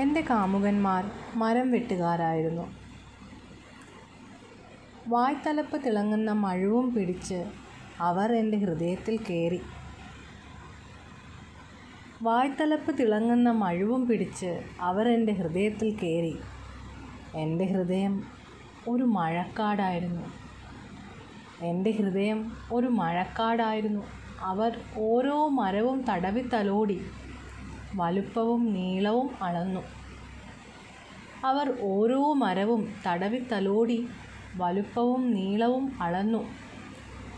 എന്റെ കാമുകന്മാർ മരം വെട്ടുകാരായിരുന്നു. വായ്ത്തലപ്പ് തിളങ്ങുന്ന മഴവും പിടിച്ച് അവർ എന്റെ ഹൃദയത്തിൽ കയറി വായ്ത്തലപ്പ് തിളങ്ങുന്ന മഴവും പിടിച്ച് അവർ എന്റെ ഹൃദയത്തിൽ കയറി എന്റെ ഹൃദയം ഒരു മഴക്കാടായിരുന്നു. എന്റെ ഹൃദയം ഒരു മഴക്കാടായിരുന്നു. അവർ ഓരോ മരവും തടവി തലോടി വലുപ്പവും നീളവും അളന്നു. അവർ ഓരോ മരവും തടവി തലോടി വലുപ്പവും നീളവും അളന്നു.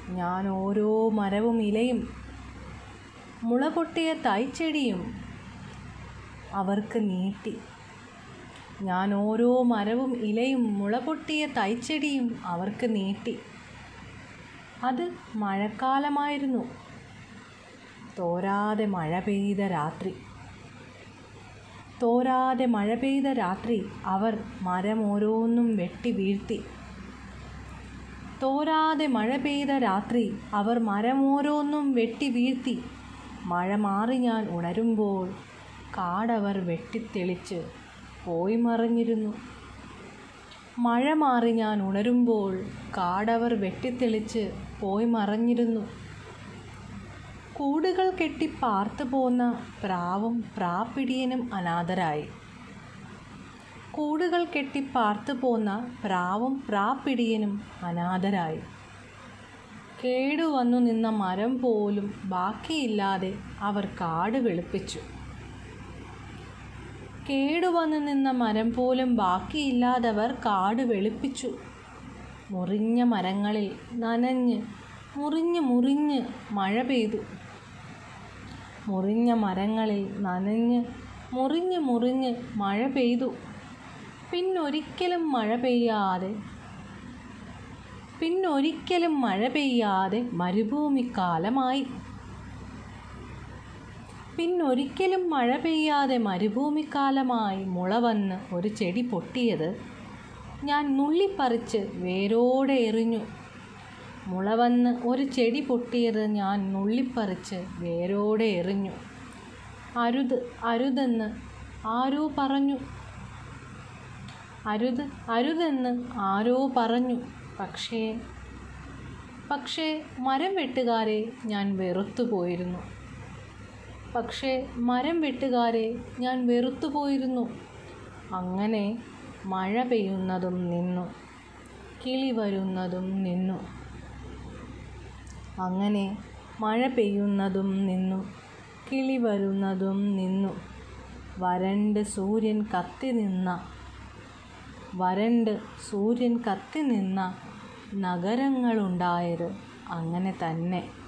ഞാൻ ഓരോ മരവും ഇലയും മുള മുളപൊട്ടിയ തൈച്ചെടിയും അവർക്ക് നീട്ടി. ഞാൻ ഓരോ മരവും ഇലയും മുള മുളപൊട്ടിയ തൈച്ചെടിയും അവർക്ക് നീട്ടി. അത് മഴക്കാലമായിരുന്നു. തോരാതെ മഴ പെയ്ത രാത്രി. തോരാതെ മഴ പെയ്ത രാത്രി അവർ മരമോരോന്നും വെട്ടി വീഴ്ത്തി. തോരാതെ മഴ പെയ്ത രാത്രി അവർ മരമോരോന്നും വെട്ടി വീഴ്ത്തി. മഴ മാറി ഞാൻ ഉണരുമ്പോൾ കാടവർ വെട്ടിത്തെളിച്ച് പോയി മറിഞ്ഞിരുന്നു. മഴ മാറി ഞാൻ ഉണരുമ്പോൾ കാടവർ വെട്ടിത്തെളിച്ച് പോയി മറഞ്ഞിരുന്നു. കൂടുകൾ കെട്ടി പാർത്തു പോന്ന പ്രാവും പ്രാപ്പിടിയനും അനാഥരായി. കൂടുകൾ കെട്ടി പാർത്തു പോന്ന പ്രാവും പ്രാപ്പിടിയനും അനാഥരായി. കേടുവന്നു നിന്ന മരം പോലും ബാക്കിയില്ലാതെ അവർ കാട് വെളുപ്പിച്ചു. കേടുവന്നു നിന്ന മരം പോലും ബാക്കിയില്ലാതവർ കാട് വെളുപ്പിച്ചു. മുറിഞ്ഞ മരങ്ങളിൽ നനഞ്ഞ് മുറിഞ്ഞ് മുറിഞ്ഞ് മഴ പെയ്തു. മുറിഞ്ഞ മരങ്ങളിൽ നനഞ്ഞ് മുറിഞ്ഞ് മുറിഞ്ഞ് മഴ പെയ്തു. പിന്നൊരിക്കലും മഴ പെയ്യാതെ പിന്നൊരിക്കലും മഴ പെയ്യാതെ മരുഭൂമിക്കാലമായി പിന്നൊരിക്കലും മഴ പെയ്യാതെ മരുഭൂമിക്കാലമായി മുള വന്ന് ഒരു ചെടി പൊട്ടിയത് ഞാൻ നുള്ളിപ്പറിച്ച് വേരോടെ എറിഞ്ഞു. മുള വന്ന് ഒരു ചെടി പൊട്ടിയത് ഞാൻ നുള്ളിപ്പറിച്ച് വേരോടെ എറിഞ്ഞു. അരുത് അരുതെന്ന് ആരോ പറഞ്ഞു. അരുത് അരുതെന്ന് ആരോ പറഞ്ഞു. പക്ഷേ പക്ഷേ മരം വെട്ടുകാരെ ഞാൻ വെറുത്തു പോയിരുന്നു. പക്ഷേ മരം വെട്ടുകാരെ ഞാൻ വെറുത്തു പോയിരുന്നു. അങ്ങനെ മഴ പെയ്യുന്നതും നിന്നു. കിളി വരുന്നതും നിന്നു. അങ്ങനെ മഴ പെയ്യുന്നതും നിന്നു കിളി വരുന്നതും നിന്നു. വരണ്ട് സൂര്യൻ കത്തി നിന്ന വരണ്ട് സൂര്യൻ കത്തി നിന്ന നഗരങ്ങളുണ്ടായത് അങ്ങനെ തന്നെ.